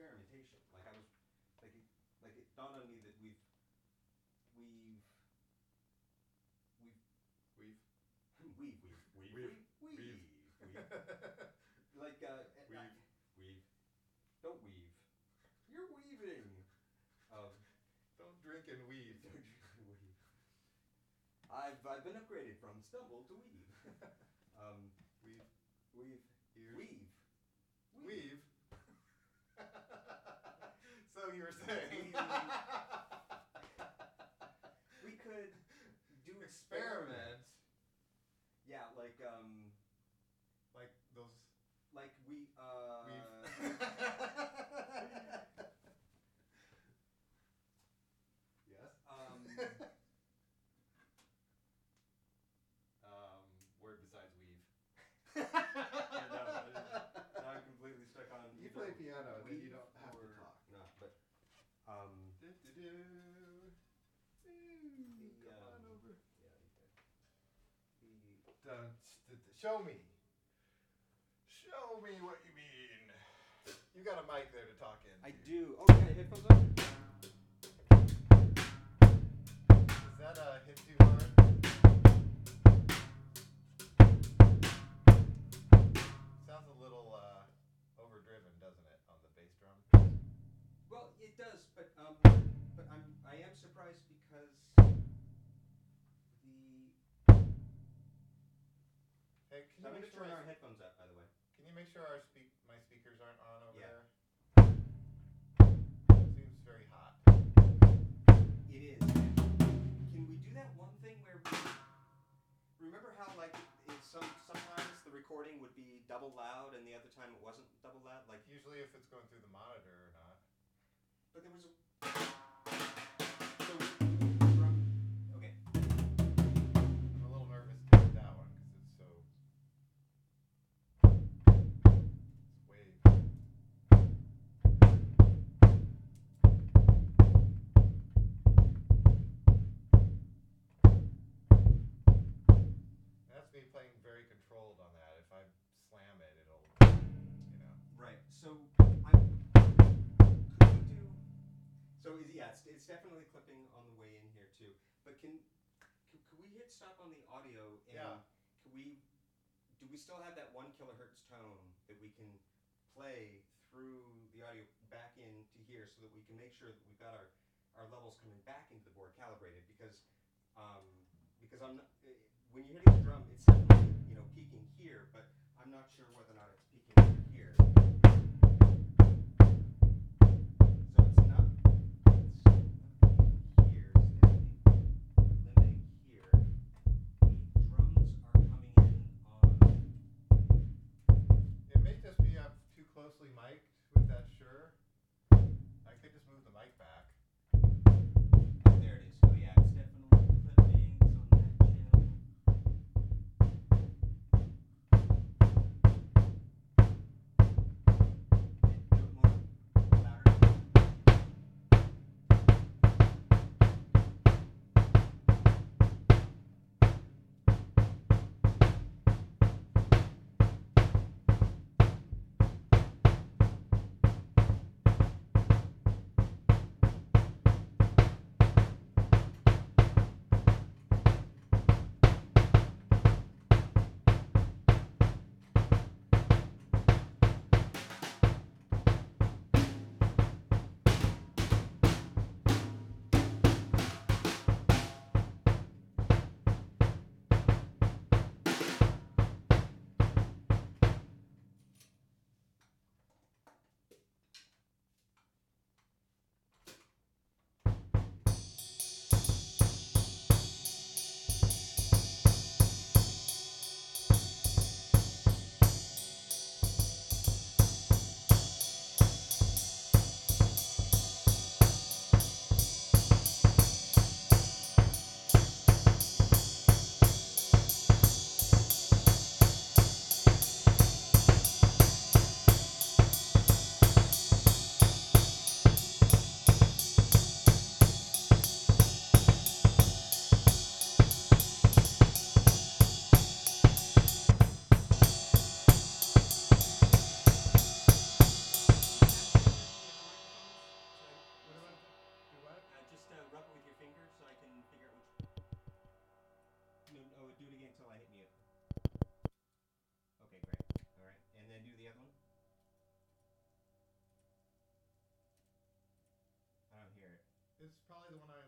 experimentation. Like I was, like it, like it dawned on me that we've, we've, we've, We've. we've, we've, we've, We've. we've, we've, we've, like uh, and We've. we've, don't weave. You're weaving. Um, Don't drink and weave. weave. I've I've been upgraded from stumble to weave. um, Weave. we've Ears. weave. Weave. So you were saying. We could do experiments. Yeah, like um, Like those. like we uh. Weave. yes. Um, Um, word besides weave. yeah, no, now I'm completely stuck on. You either play piano, then you weave don't have to or talk. not, but um. Do-do-do. Ooh, The, Come on um, over. Yeah, you could. The Dun, st- st- Show me. Show me what you mean. You got a mic there to talk in. I do. Oh, yeah, headphones on. Is that a hit too hard? Sounds a little uh, overdriven, doesn't it, on the bass drum? Well, it does, but um, but I'm I am surprised because Hey, can So I'm you gonna make sure turn I- our headphones up, by the way. Can you make sure our speak my speakers aren't on over Yeah. there? Seems very hot. It is. Can we do that one thing where we remember how like it, some sometimes the recording would be double loud and the other time it wasn't double loud? Like, Usually, if it's going through the monitor or not. but there was a. playing very controlled on that. If I slam it, it'll, you know. Right. So I could we do. So is, yeah, it's, it's definitely clipping on the way in here too. But can could, could we hit stop on the audio and Yeah. could we do we still have that one kilohertz tone that we can play through the audio back into here so that we can make sure that we've got our, our levels coming back into the board calibrated because um, because I'm not, when you're hitting the drum it's you know peaking here but I'm not sure whether or not it's peaking here. So it's not it's here, it's limiting here. The drums are coming in on It may just be up too closely mic'd with that sure. I could just move the mic back. It's probably the one I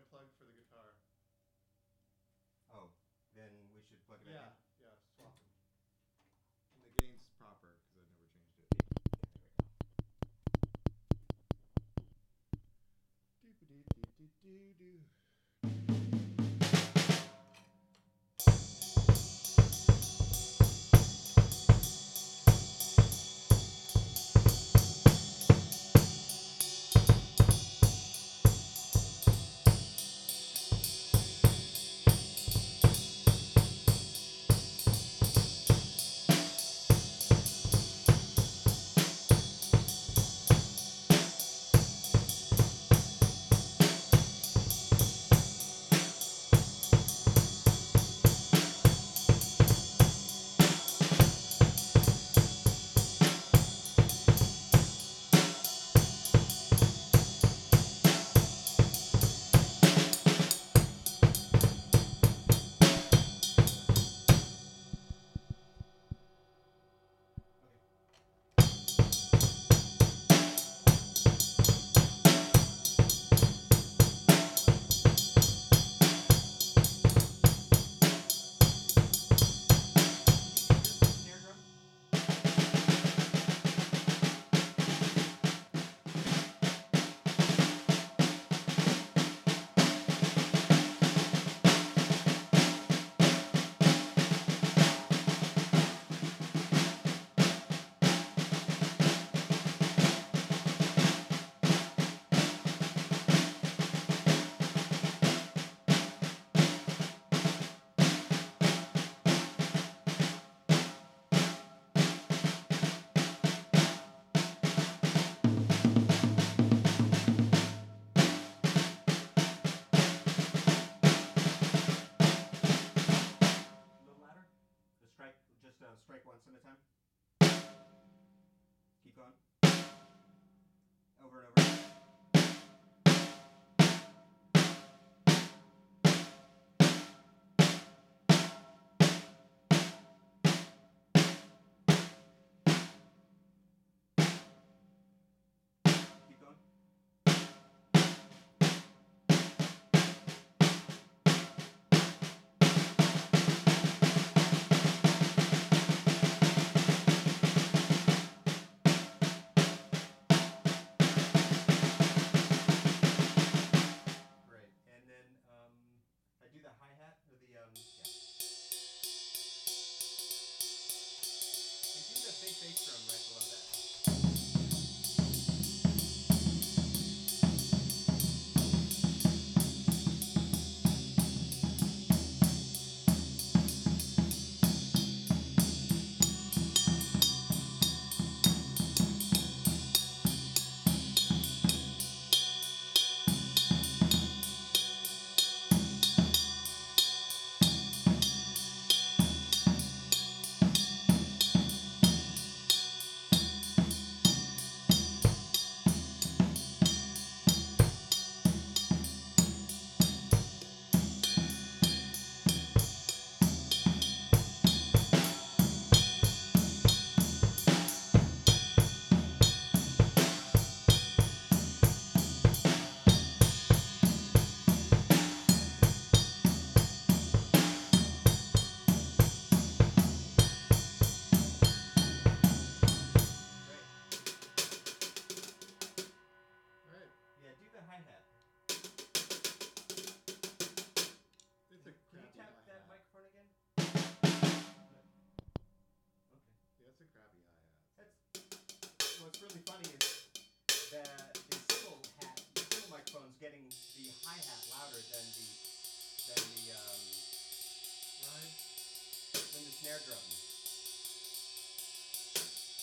drum.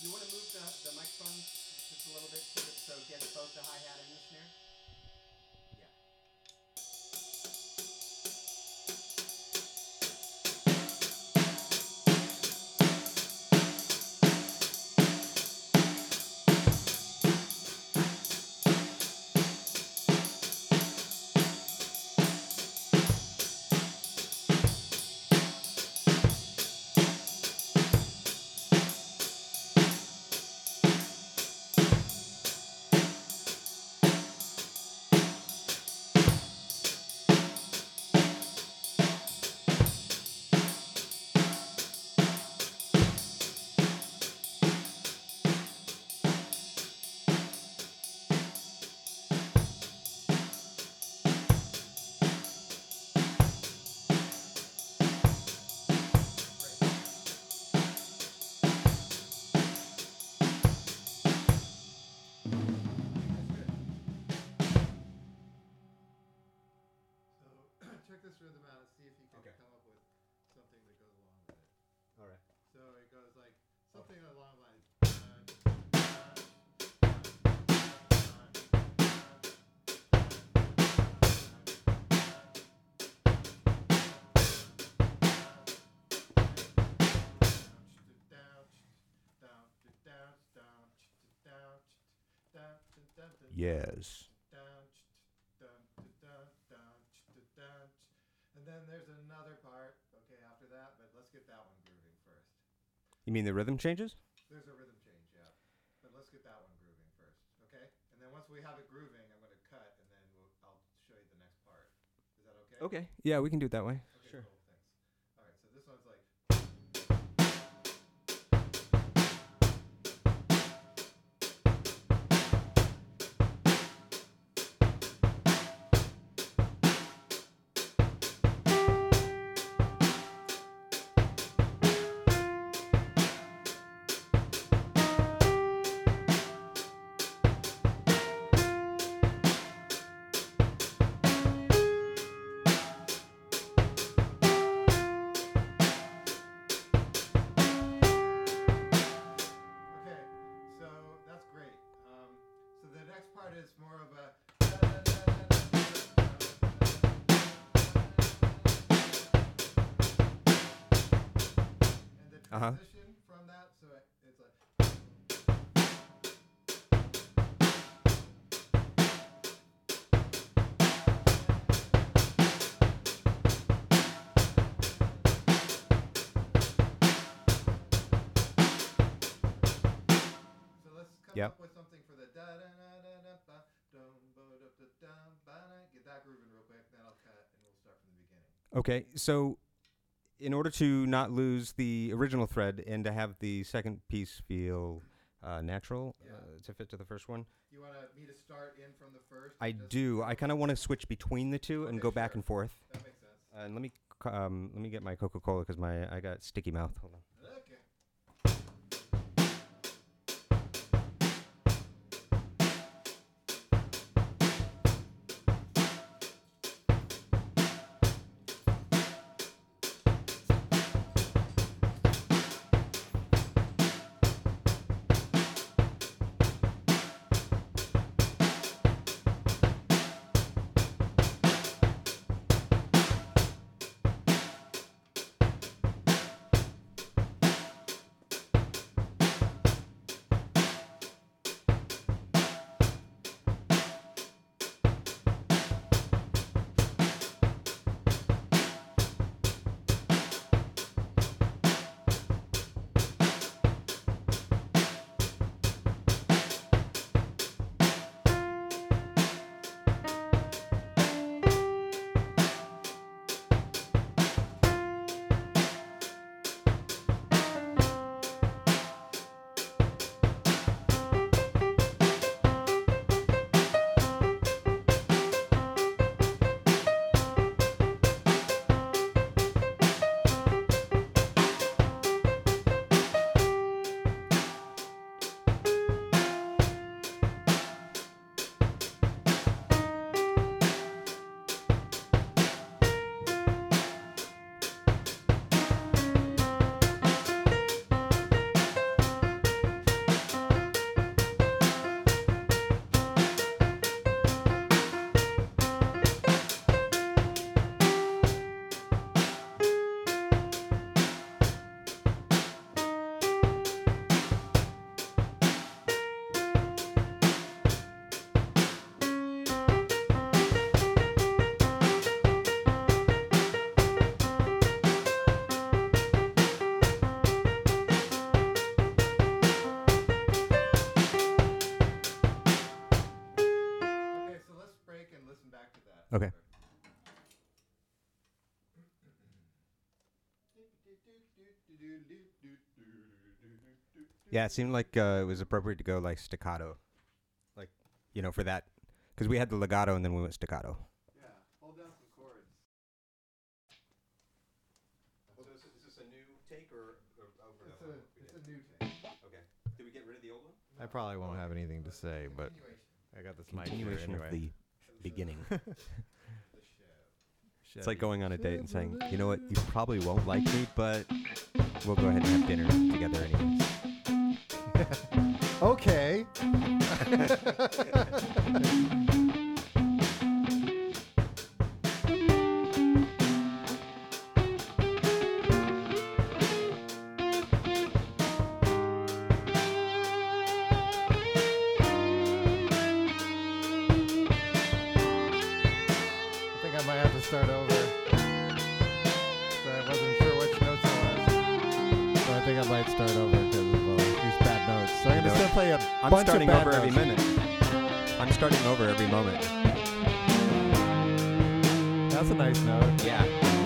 You want to move the, the microphone just a little bit so, so get both the hi-hat and the snare? see if can Okay. come up with something that goes along with it. All right. So it goes like something oh. along the lines. Yes. Then there's another part, okay, after that, but let's get that one grooving first. You mean the rhythm changes? There's a rhythm change, yeah. But let's get that one grooving first, okay? And then once we have it grooving, I'm going to cut and then we'll, I'll show you the next part. Is that okay? Okay. Yeah, we can do it that way. Okay, is more of a. Uh-huh. from that, so it, it's like. So let's come Yep. up with something for the da da da da da ba dum ba da da dum ba da. Get that grooving real quick, then I'll cut and we'll start from the beginning. Okay. So, in order to not lose the original thread and to have the second piece feel uh, natural Yeah. uh, to fit to the first one, You want me to start in from the first? I do. I kind of want to switch between the two and Okay, go back and forth. That makes sense. And let me c- um, let me get my Coca Cola because my I got sticky mouth. Hold on. Okay. Yeah, it seemed like uh, it was appropriate to go like staccato, like you know for that because we had the legato and then we went staccato. Yeah, hold down some chords. So is, is this a new take or, or over It's the a, it's a new take. Okay. Did we get rid of the old one? I probably won't have anything to say, but I got this mic here Continuation anyway. of the beginning. It's like going on a date and saying, you know what, you probably won't like me, but we'll go ahead and have dinner together anyways. okay. I'm Bunch starting over notes. every minute. I'm starting over every moment. That's a nice note. Yeah.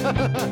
Yeah.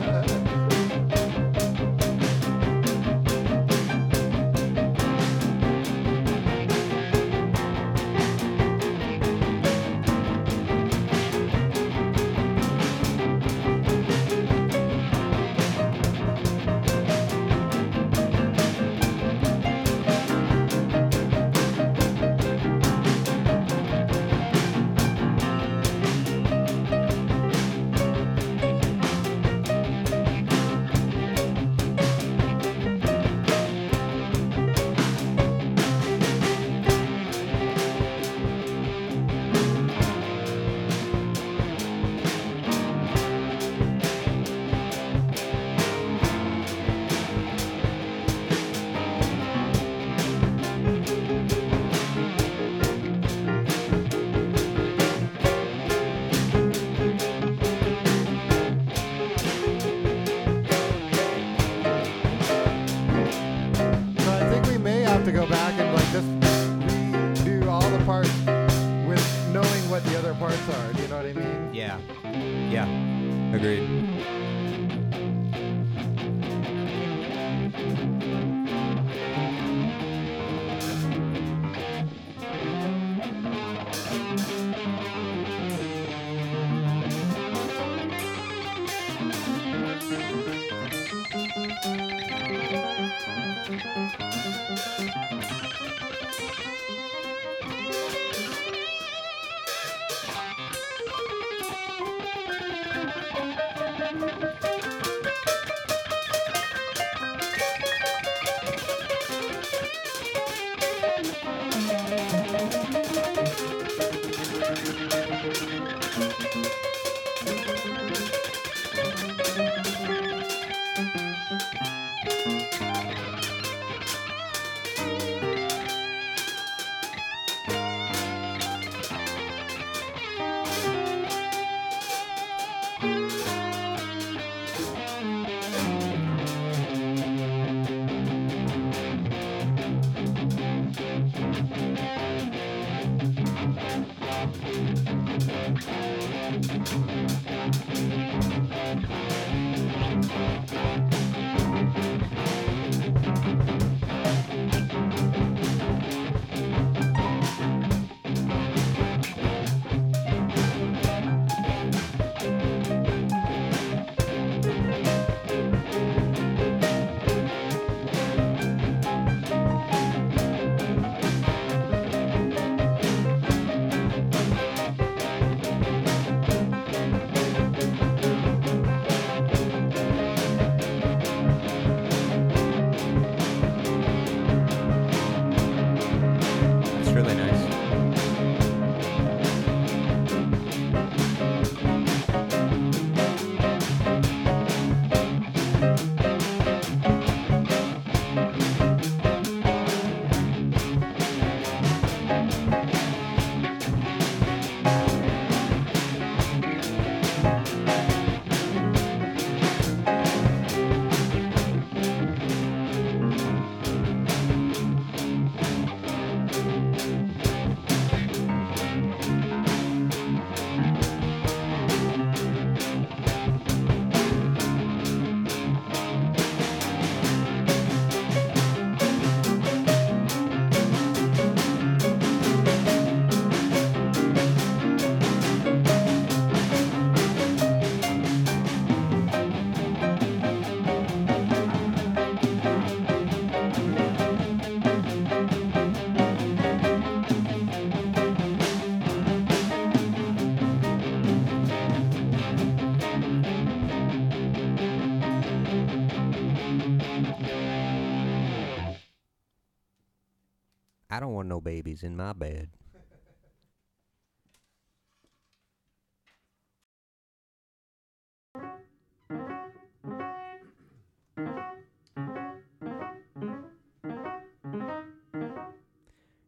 babies in my bed.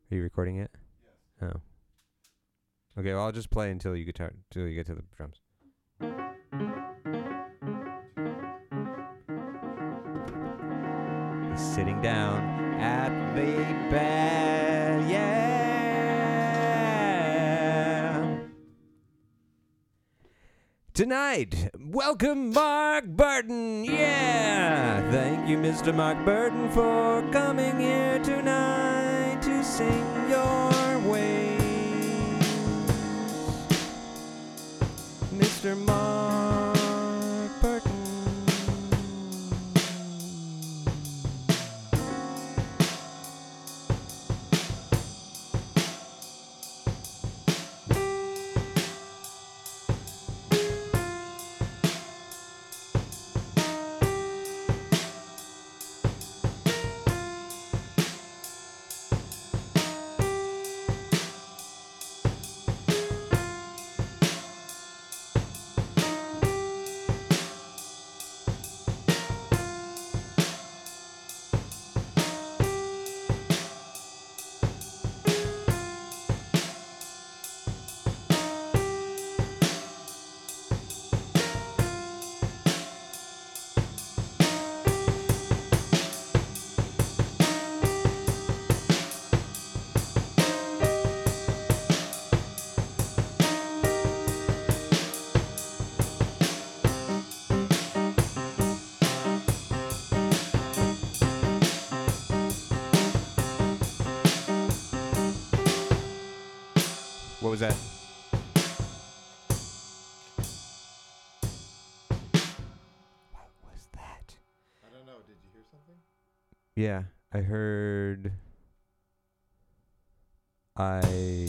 Are you recording it? Yes. Oh. Okay, well I'll just play until you guitar until you get to the drums. He's sitting down at the bed, Tonight, welcome Mark Burton, yeah. Thank you, Mr. Mark Burton, for coming here tonight to sing your ways. Mr. Mark Yeah, I heard. I.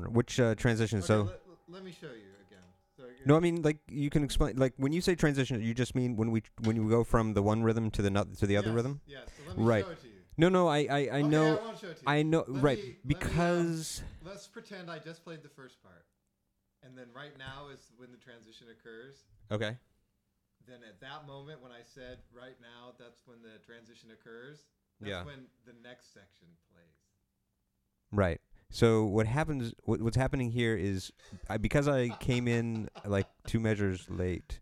That's what I was wondering. Which uh, transition? Okay, so let, let me show you again. So you're- no, I mean like you can explain. Like when you say transition, you just mean when we when you go from the one rhythm to the no- to the other Yes, rhythm. Yes. So let me Right. show it to you. No, no, I I, I Okay, know. I, won't show it to you. I know, Let right? me- let me, um, because Let's pretend I just played the first part, and then right now is when the transition occurs. okay, Then at that moment, when I said right now, that's when the transition occurs. That's Yeah. when the next section plays. right. So what happens? What, what's happening here is I, because I came in like two measures late,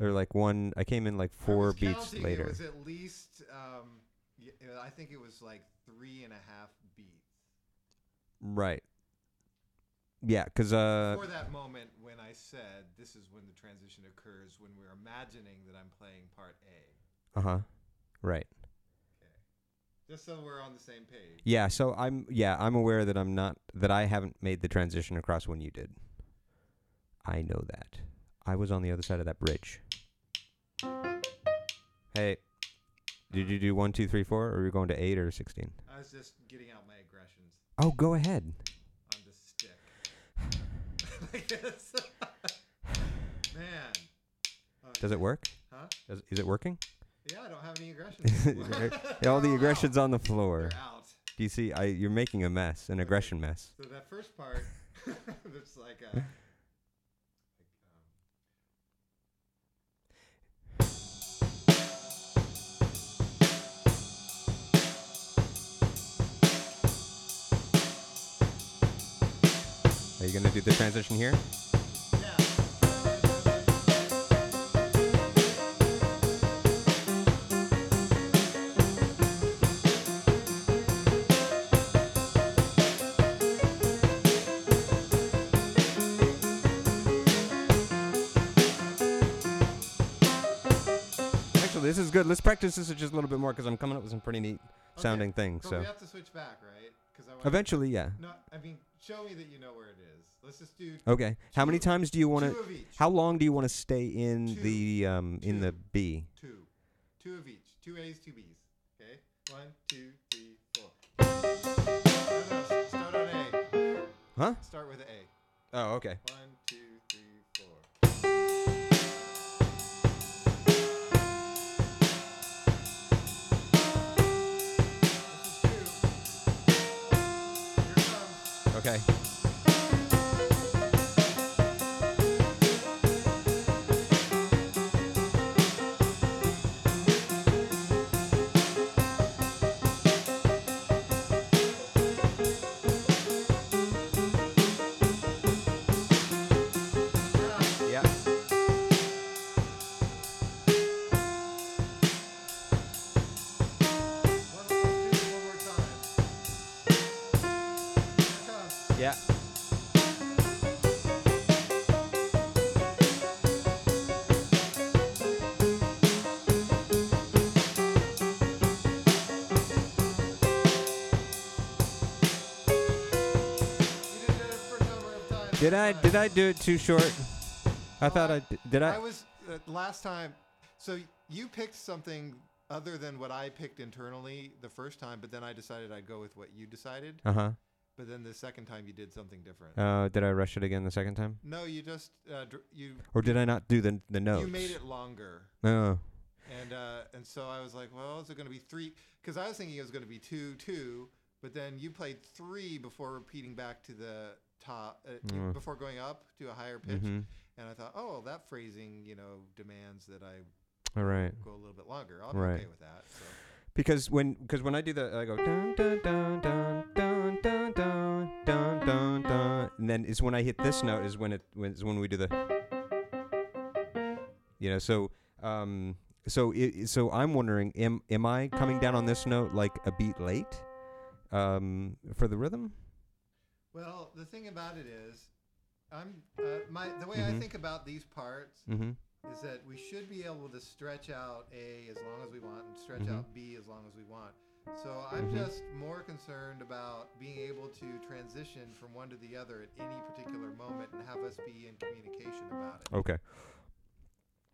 or like one. I came in like four beats counting, later. It was at least, um, y- uh, I think it was like three and a half beats. Right. Yeah, because uh, For that moment when I said this is when the transition occurs, when we're imagining that I'm playing part A. uh huh, right. Just so we're on the same page. Yeah, so I'm yeah, I'm aware that I'm not that I haven't made the transition across when you did. I know that. I was on the other side of that bridge. Hey, did you do one, two, three, four, or are you going to eight or sixteen? I was just getting out my aggressions Oh, go ahead. on the stick. Man. Does it work? Huh? Does, is it working? Yeah, I don't have any aggressions. All the aggression's on the floor. They're out. Do you see? I you're making a mess, an aggression mess. So that first part, it's like a. Are you gonna do the transition here? Good. Let's practice this just a little bit more because I'm coming up with some pretty neat sounding things. But So we have to switch back, right? Because eventually, yeah. No, I mean, show me that you know where it is. Let's just do Okay. How many times do you want two to? each. How long do you want to stay in Two. the um in the B? Two. Two of each. Two A's, two B's. Okay? One, two, three, four. No, no, start on A. Huh? Start with A. Oh, okay. One, two, Okay. Did I did I do it too short? I thought I did. I. I was uh, last time. So you picked something other than what I picked internally the first time, but then I decided I'd go with what you decided. Uh huh. But then the second time you did something different. Uh, did I rush it again the second time, no, you just uh, dr- you or did I not do the the notes? you made it longer. Oh. And uh, and so I was like, well, is it going to be three? Because I was thinking it was going to be two, two. But then you played three before repeating back to the top, uh, Mm. before going up to a higher pitch. Mhm. And I thought, oh, that phrasing, you know, demands that I All right. go a little bit longer. I'll be Right. okay with that. So. Because when because when I do the I go dun dun dun dun dun dun dun dun dun dun and then is when I hit this note is when it when is when we do the you know so um so it, so I'm wondering am am I coming down on this note like a beat late um for the rhythm Well, the thing about it is, I'm uh, my the way I Mhm. think about these parts mm-hmm is that we should be able to stretch out A as long as we want and stretch Mhm. out B as long as we want. So I'm Mhm. just more concerned about being able to transition from one to the other at any particular moment and have us be in communication about it. okay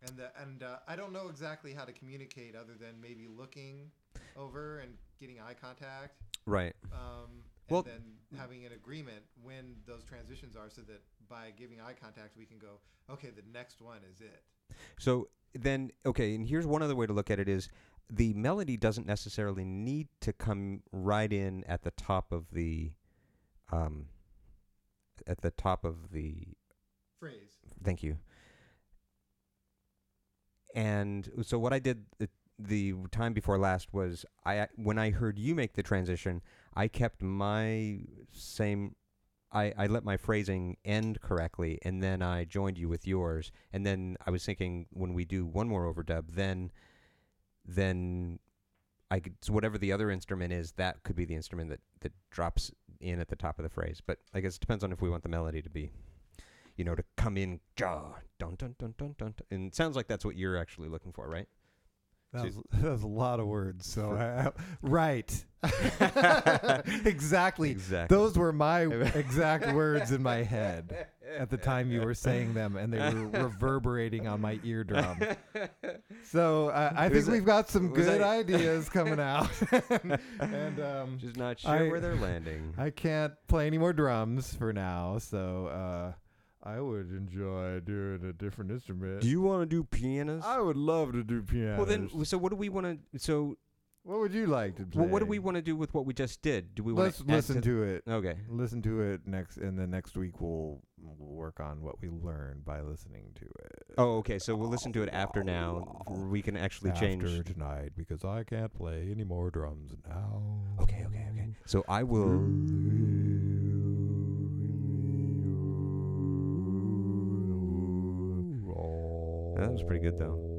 And the, and uh, I don't know exactly how to communicate other than maybe looking over and getting eye contact. Right. Um, and Well- then having an agreement when those transitions are, so that by giving eye contact, we can go, okay, the next one is it. So then, okay, and here's one other way to look at it: is the melody doesn't necessarily need to come right in at the top of the, um, at the top of the Phrase. Thank you. And so what I did the, the time before last was I when I heard you make the transition, I kept my same I, I let my phrasing end correctly and then I joined you with yours and then I was thinking when we do one more overdub then then I could so whatever the other instrument is that could be the instrument that, that drops in at the top of the phrase but I guess it depends on if we want the melody to be you know, to come in, ja, dun dun dun dun dun, dun. and it sounds like that's what you're actually looking for, right? That was, that was a lot of words. So I, I- right, exactly. Exactly. Those were my exact words in my head at the time you were saying them, and they were reverberating on my eardrum. So uh, I think Was we've got some good I- ideas coming out, and um, Just not sure where they're landing. I can't play any more drums for now. So uh, I would enjoy doing a different instrument. do you want to do pianos? I would love to do piano. well, then, so what do we want to? So, what would you like to play? well, what do we want to do with what we just did? Do we want to listen to it. Okay. Listen to it next, and then next week we'll, we'll work on what we learned by listening to it. Oh, okay. So we'll listen to it after now. We can actually change. After tonight because I can't play any more drums now. Okay, okay, okay. So I will. That was pretty good, though.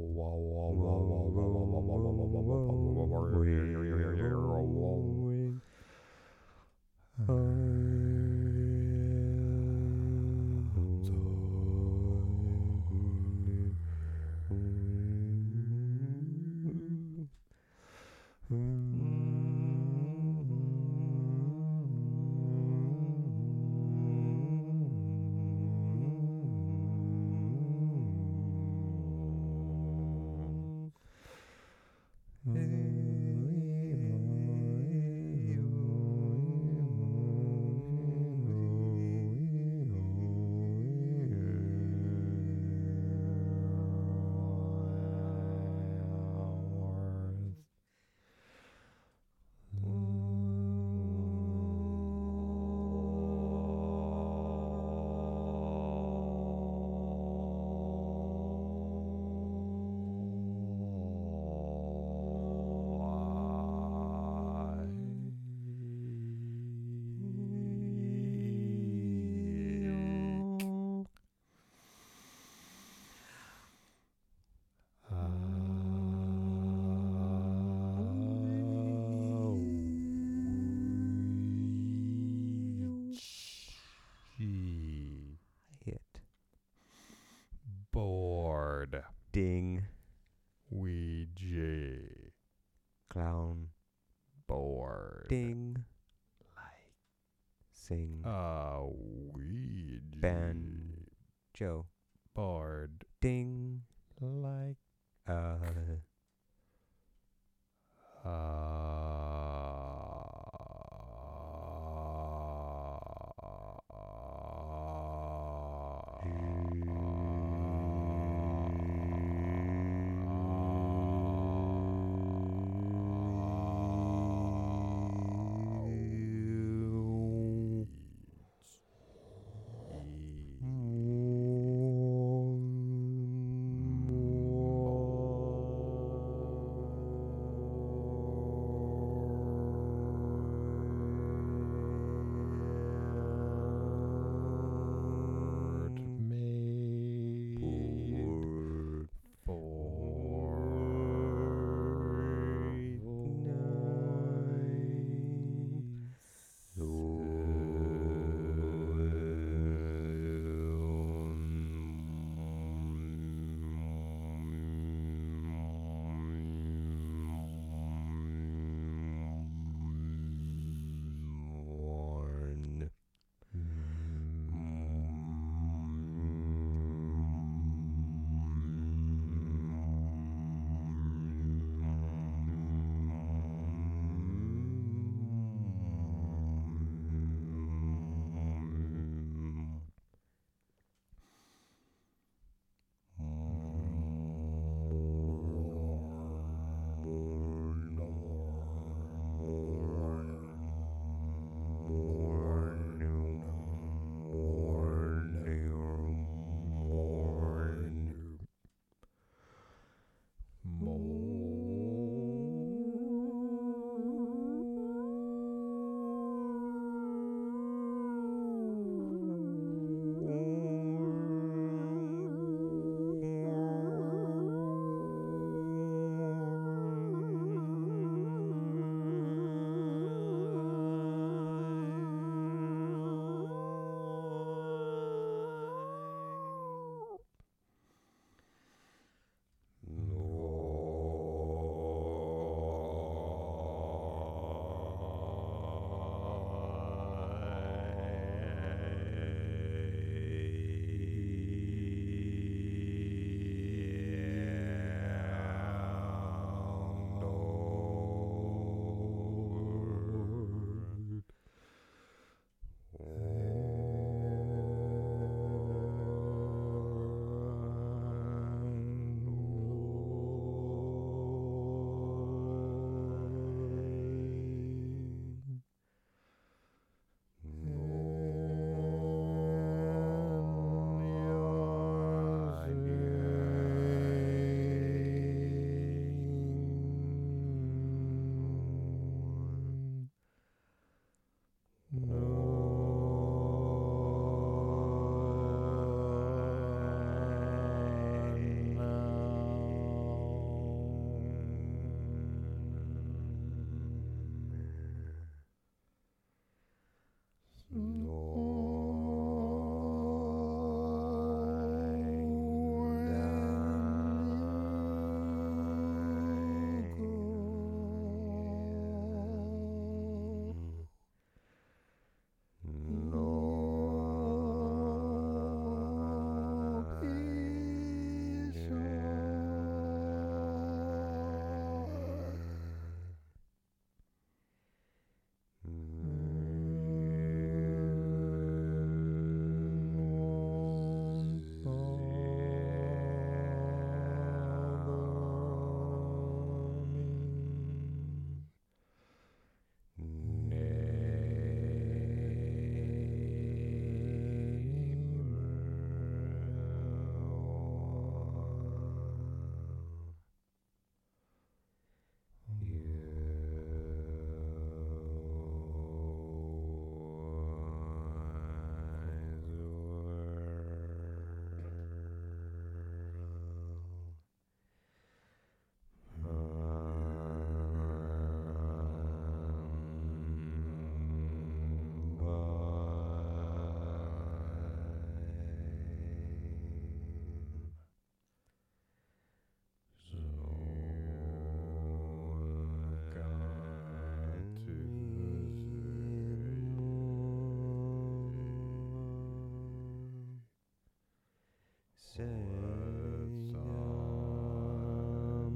sing um,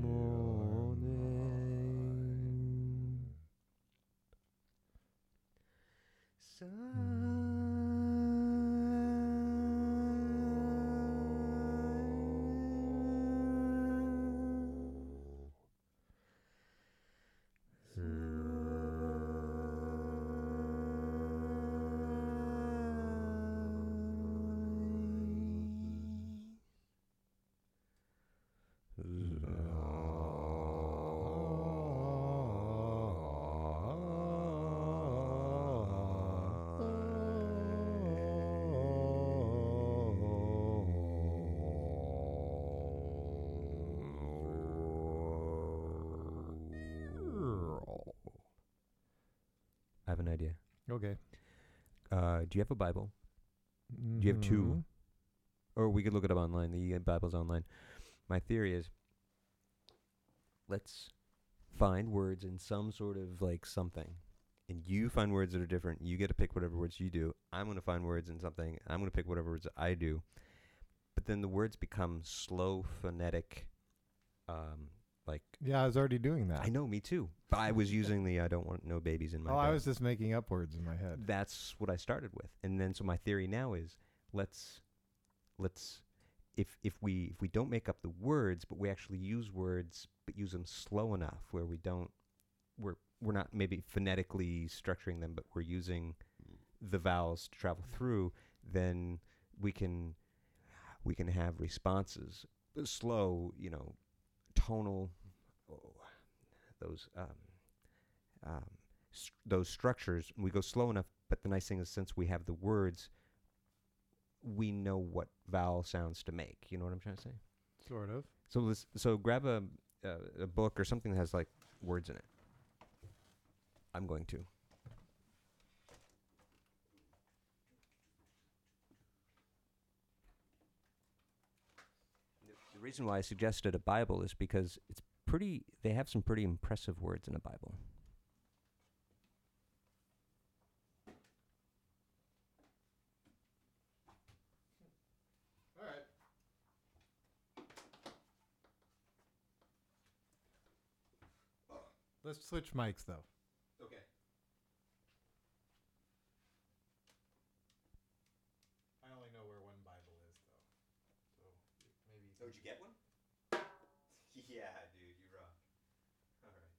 morning. Mm. Some Okay. Uh, do you have a Bible? Do you have two? Or we could look it up online. The Bible's online. My theory is let's find words in some sort of like something. And you find words that are different. You get to pick whatever words you do. I'm going to find words in something. I'm going to pick whatever words I do. But then the words become slow, phonetic, um, like Yeah, I was already doing that. I know, me too. But I was using the I don't want no babies in my Oh, I was just making up words in my head. That's what I started with. And then so my theory now is let's let's if if we if we don't make up the words but we actually use words but use them slow enough where we don't we're we're not maybe phonetically structuring them but we're using the vowels to travel through then we can we can have responses slow you know tonal oh, those um, um, s- those structures. We go slow enough, but the nice thing is since we have the words, we know what vowel sounds to make. You know what I'm trying to say? Sort of. So let's so grab a uh, a book or something that has like words in it. I'm going to. Reason why I suggested a Bible is because it's pretty. They have some pretty impressive words in a Bible. All right. Let's switch mics though. Okay. I only know where one Bible is though. So maybe So did you get one? yeah, dude, you rock. All right.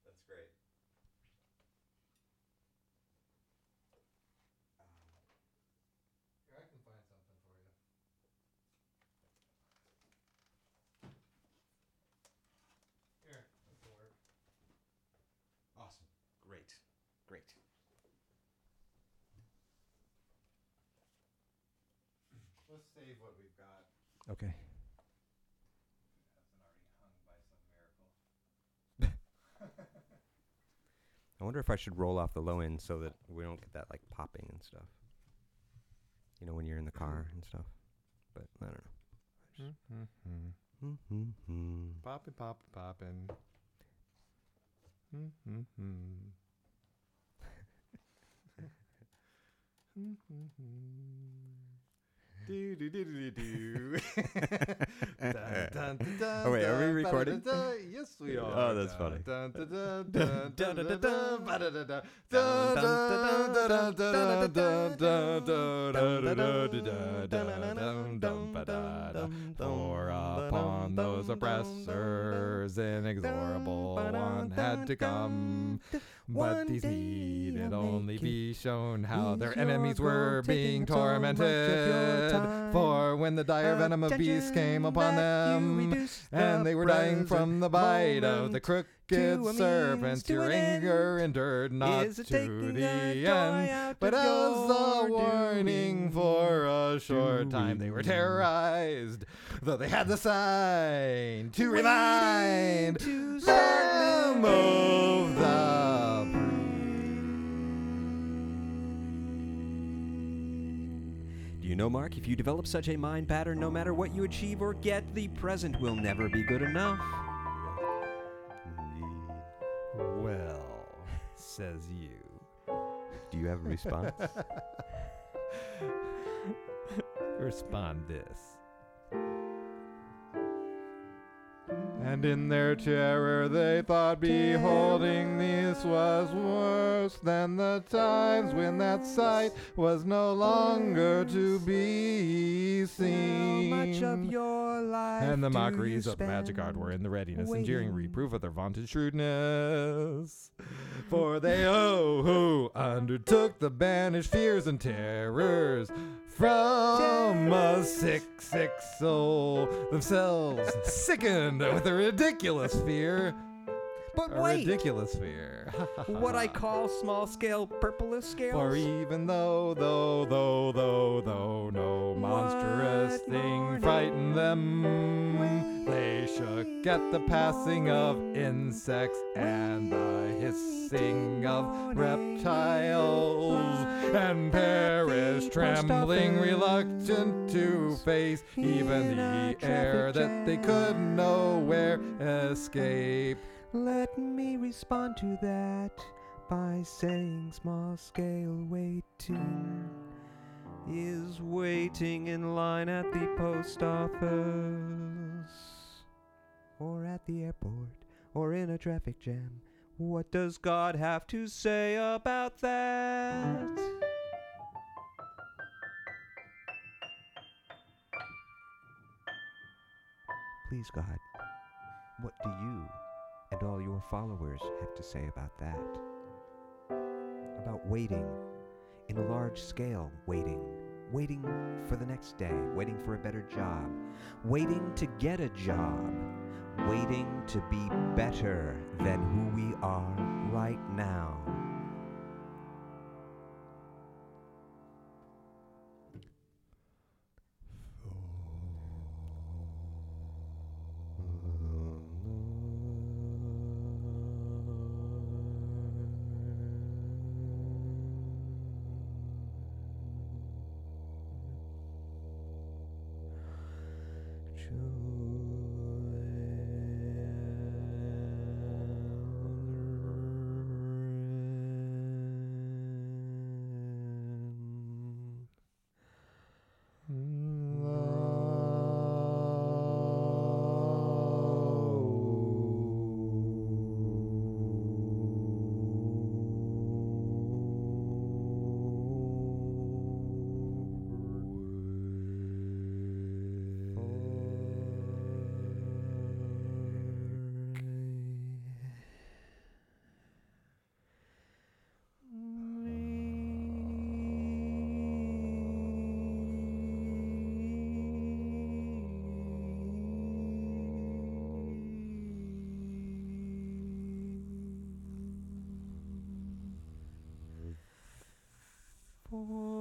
That's great. Um, Here, I can find something for you. Here, this will work. awesome. Great. Great. Let's save what we've got. Okay. Hasn't already hung by some miracle. I wonder if I should roll off the low end so that we don't get that like popping and stuff. You know, when you're in the car and stuff. But I don't know. Mm-hmm. Mm-hmm. Poppin', poppin', poppin'. Mm-hmm. do do do do do. dun, dun, dun, oh wait, are we recording? Yes, we are. Oh, that's funny. For upon those oppressors, inexorable one had to come. But these needed only be shown how their enemies were being tormented. For when the dire venom of beasts came upon them, and they were dying from the bite of the crooked serpents, your anger endured not to the end. But as a warning for a short time, they were terrorized, though they had the sign to remind them of the you know, Mark, if you develop such a mind pattern, no matter what you achieve or get, the present will never be good enough. Well, says you. Do you have a response? Respond this. And in their terror they thought beholding this was worse than the times when that sight was no longer to be seen. How much of your life and the mockeries of Magic Art were in the readiness and jeering reproof of their vaunted shrewdness. For they, oh, who undertook the banished fears and terrors from a sick, sick soul, oh, themselves sickened with a ridiculous fear. But A wait, ridiculous fear. what I call small scale purplish scales. For even though, though, though, though, though, no monstrous What thing frightened them, they shook at the passing of insects and the hissing of reptiles, and perished trembling, reluctant to face even the air that they could nowhere escape. Let me respond to that by saying small scale waiting is waiting in line at the post office or at the airport or in a traffic jam. What does God have to say about that? Please, God, what do you and all your followers have to say about that? About waiting in a large scale, waiting, waiting for the next day, waiting for a better job, waiting to get a job, waiting to be better than who we are right now. Oh.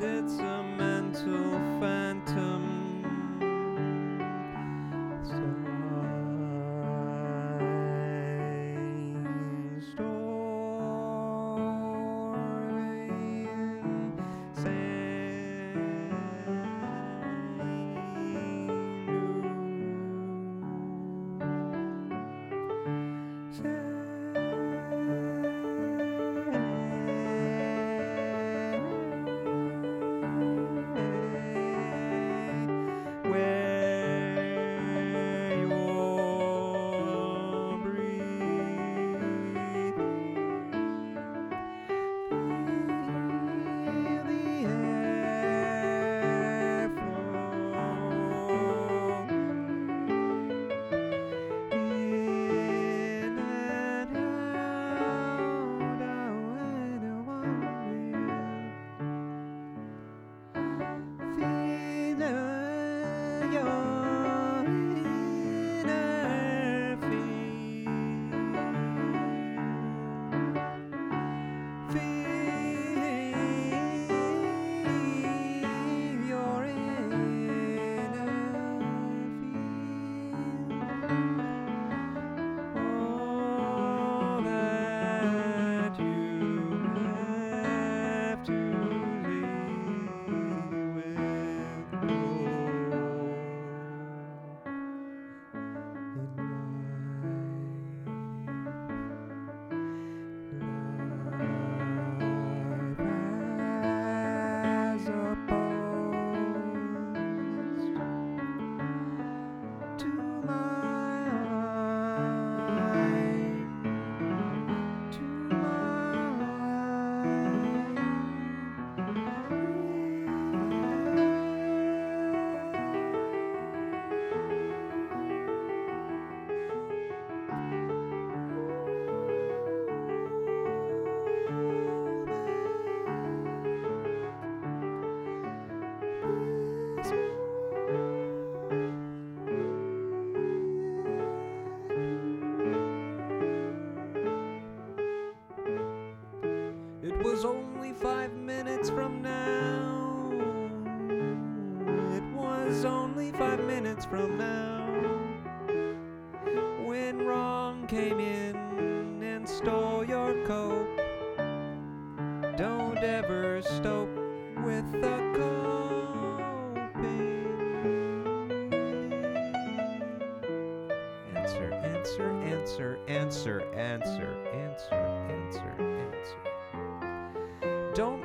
It's. so.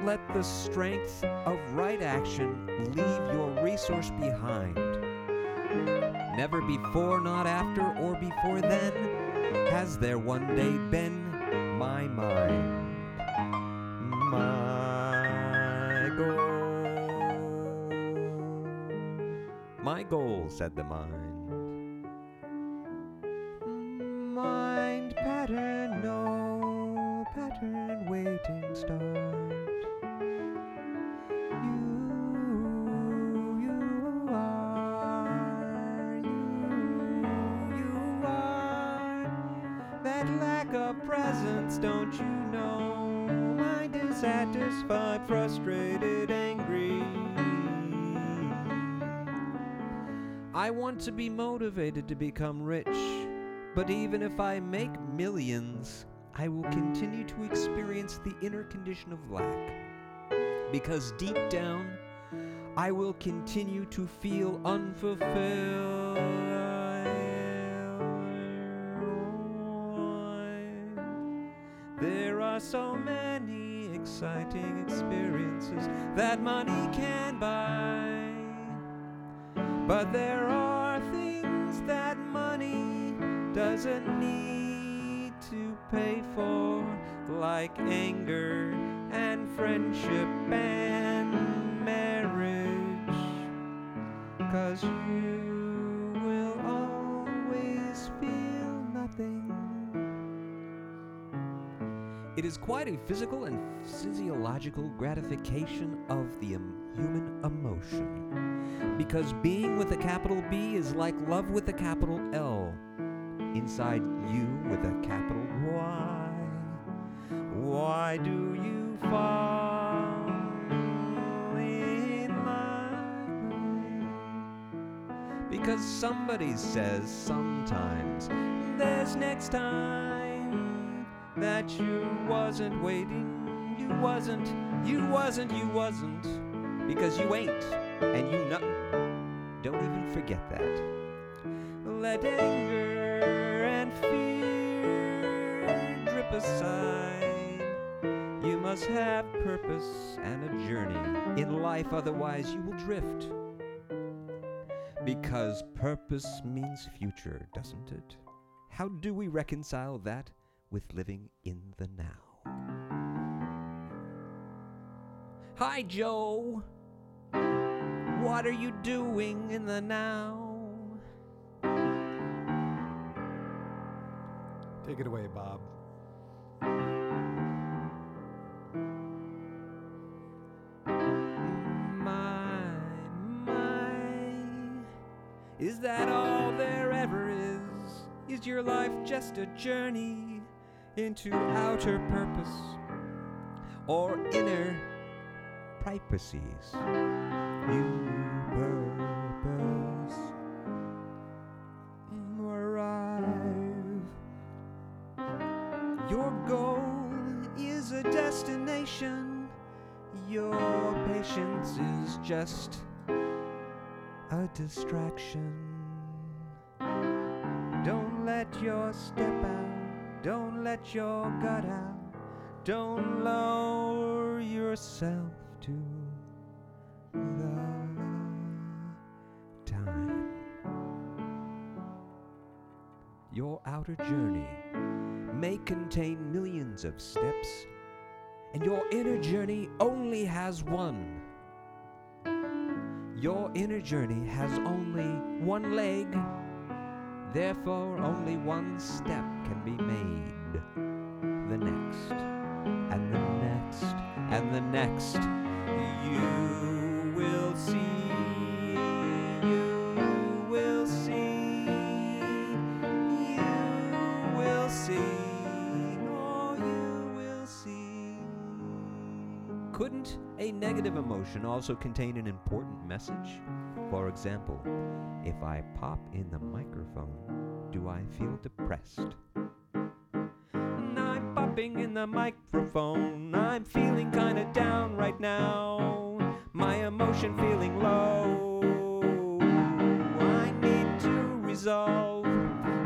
Let the strength of right action leave your resource behind. Never before, not after, or before then has there one day been my mind. My goal. My goal, said the mind. to be motivated to become rich. But even if I make millions, I will continue to experience the inner condition of lack. Because deep down, I will continue to feel unfulfilled. like anger and friendship and marriage. Cause you will always feel nothing. It is quite a physical and physiological gratification of the human emotion. Because being with a capital B is like love with a capital L, inside you with a capital Y. Why do you fall in love? Because somebody says sometimes there's next time that you wasn't waiting, you wasn't, you wasn't, you wasn't, because you ain't and you nothing. Don't even forget that. Let anger and fear drip aside. Must have purpose and a journey in life, otherwise, you will drift. Because purpose means future, doesn't it? How do we reconcile that with living in the now? Hi, Joe. What are you doing in the now? Take it away, Bob. That all there ever is? Is your life just a journey into outer purpose or inner privacies? You purpose arrive. Your goal is a destination. Your patience is just distraction. Don't let your step out. Don't let your gut out. Don't lower yourself to the time. Your outer journey may contain millions of steps, and your inner journey only has one. Your inner journey has only one leg, therefore, only one step can be made. The next, and the next, and the next. You will see, Couldn't a negative emotion also contain an important message? For example, if I pop in the microphone, do I feel depressed? I'm popping in the microphone. I'm feeling kinda down right now. My emotion feeling low. I need to resolve.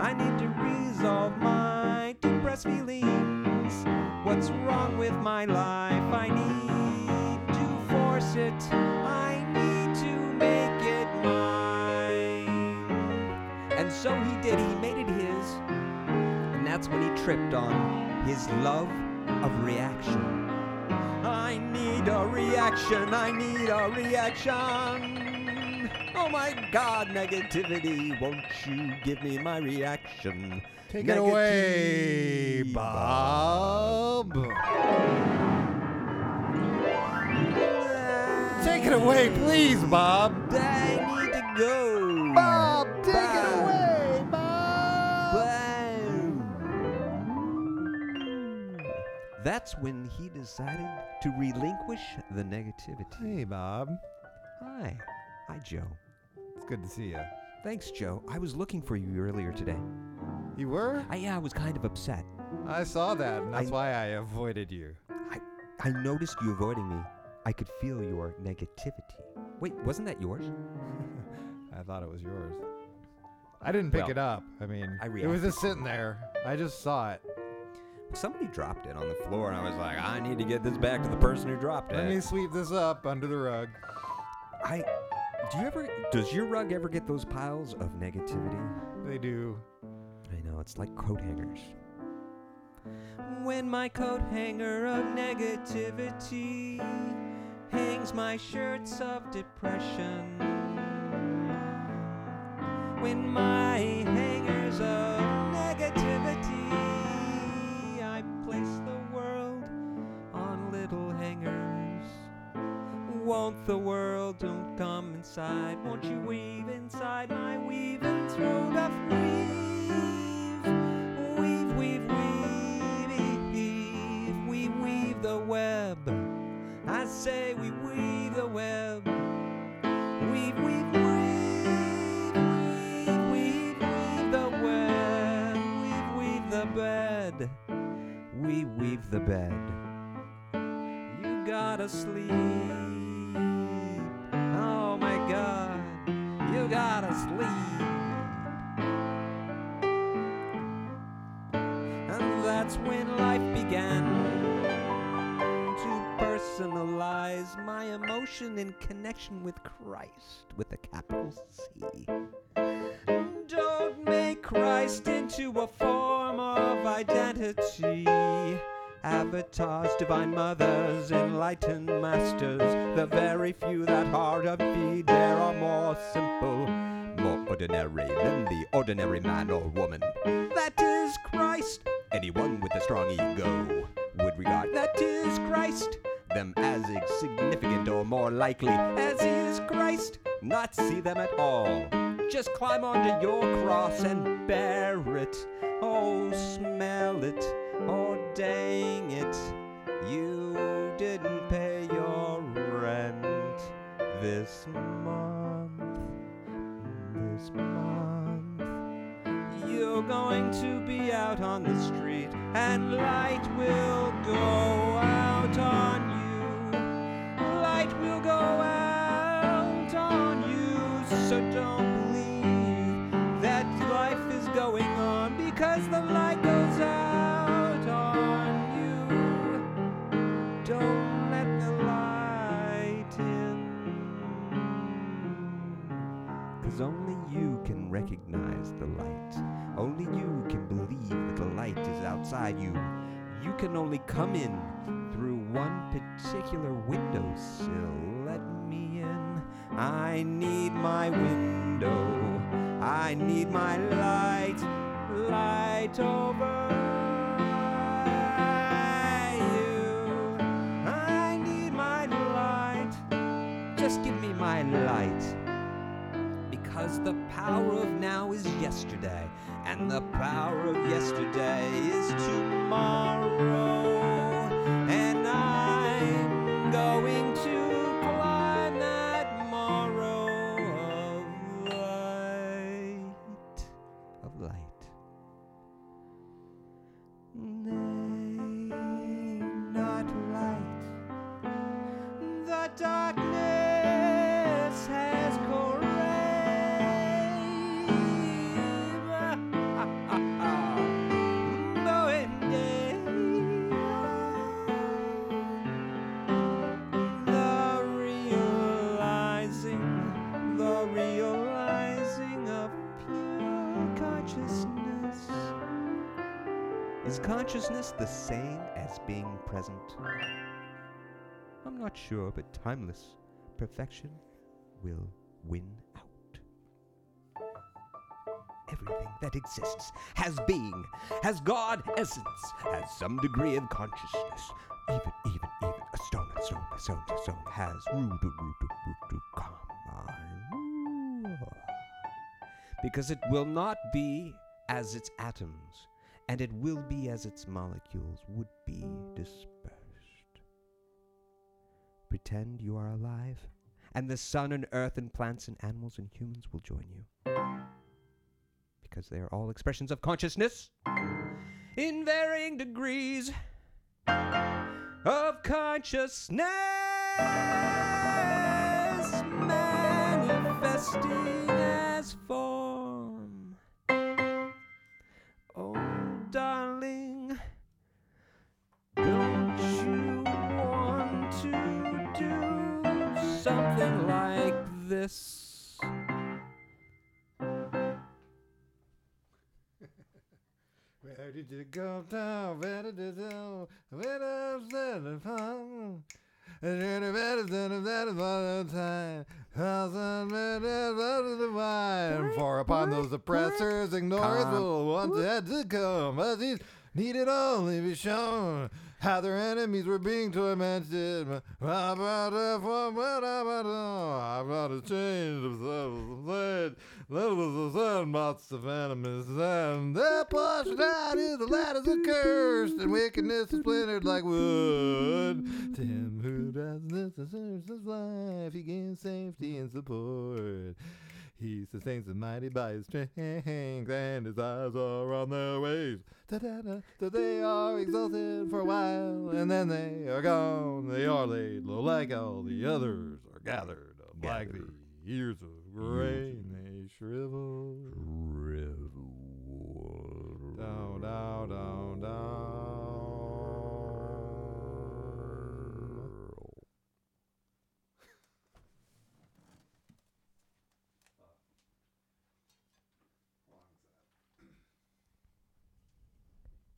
I need to resolve my depressed feelings. What's wrong with my life? I need. I need to make it mine. And so he did. He made it his. And that's when he tripped on his love of reaction. I need a reaction. I need a reaction. Oh my god, negativity. Won't you give me my reaction? Take it away, Bob. Take it away, please, Bob. I need to go. Bob, take it away, Bob. That's when he decided to relinquish the negativity. Hey, Bob. Hi. Hi, Joe. It's good to see you. Thanks, Joe. I was looking for you earlier today. You were? I, yeah, I was kind of upset. I saw that, and that's I- why I avoided you. I, I noticed you avoiding me. I could feel your negativity. Wait, wasn't that yours? I thought it was yours. I didn't pick Well, it up. I mean, I it was reacted. just sitting there. I just saw it. Somebody dropped it on the floor, and I was like, I need to get this back to the person who dropped it. Let it. me sweep this up under the rug. I. Do you ever? Does your rug ever get those piles of negativity? They do. I know, it's like coat hangers. When my coat hanger of negativity hangs my shirts of depression, when my hangers of negativity I place the world on little hangers. Won't the world don't come inside? Won't you weave inside my weaving throat of I say we weave the web. Weave, weave, weave, weave, weave, weave the web. Weave, weave the bed. We weave the bed. You gotta sleep. Oh my god, you gotta sleep. And that's when life began my emotion in connection with Christ with a capital C. Don't make Christ into a form of identity. Avatars, divine mothers, enlightened masters, the very few that hard of feed, there are more simple, more ordinary than the ordinary man or woman. That is Christ. Anyone with a strong ego would regard that is Christ. Them as insignificant or more likely as is Christ. Not see them at all. Just climb onto your cross and bear it. Oh, smell it. Oh, dang it. You didn't pay your rent this month. This month. You're going to be out on the street, and light will go out can only come in through one particular windowsill. Let me in. I need my window. I need my light. Light over consciousness the same as being present? I'm not sure, but timeless perfection will win out. Everything that exists has being, has God essence, has some degree of consciousness. Even, even, even a stone, a stone, a stone, a stone has roo doo roo doo roo doo come on. Because it will not be as its atoms, and it will be as its molecules would be dispersed. Pretend you are alive, and the sun and earth and plants and animals and humans will join you. Because they are all expressions of consciousness in varying degrees of consciousness manifesting go down? Where did you go? Where does that come? And then better than that time. Thousand minutes of the wine. For upon those oppressors, ignorance will once had to come. but these needed only be shown how their enemies were being tormented. I'm about to change of the Levels of sun, moths of enemies, and out is the ladders of cursed, and wickedness is splintered like wood. To him who does this deserves his life, he gains safety and support. He sustains the mighty by his strength, and his eyes are on their ways. Da-da-da, that they are exalted for a while, and then they are gone. They are laid low like all the others are gathered like the ears of grain. They shrivel. Down, down, down, down.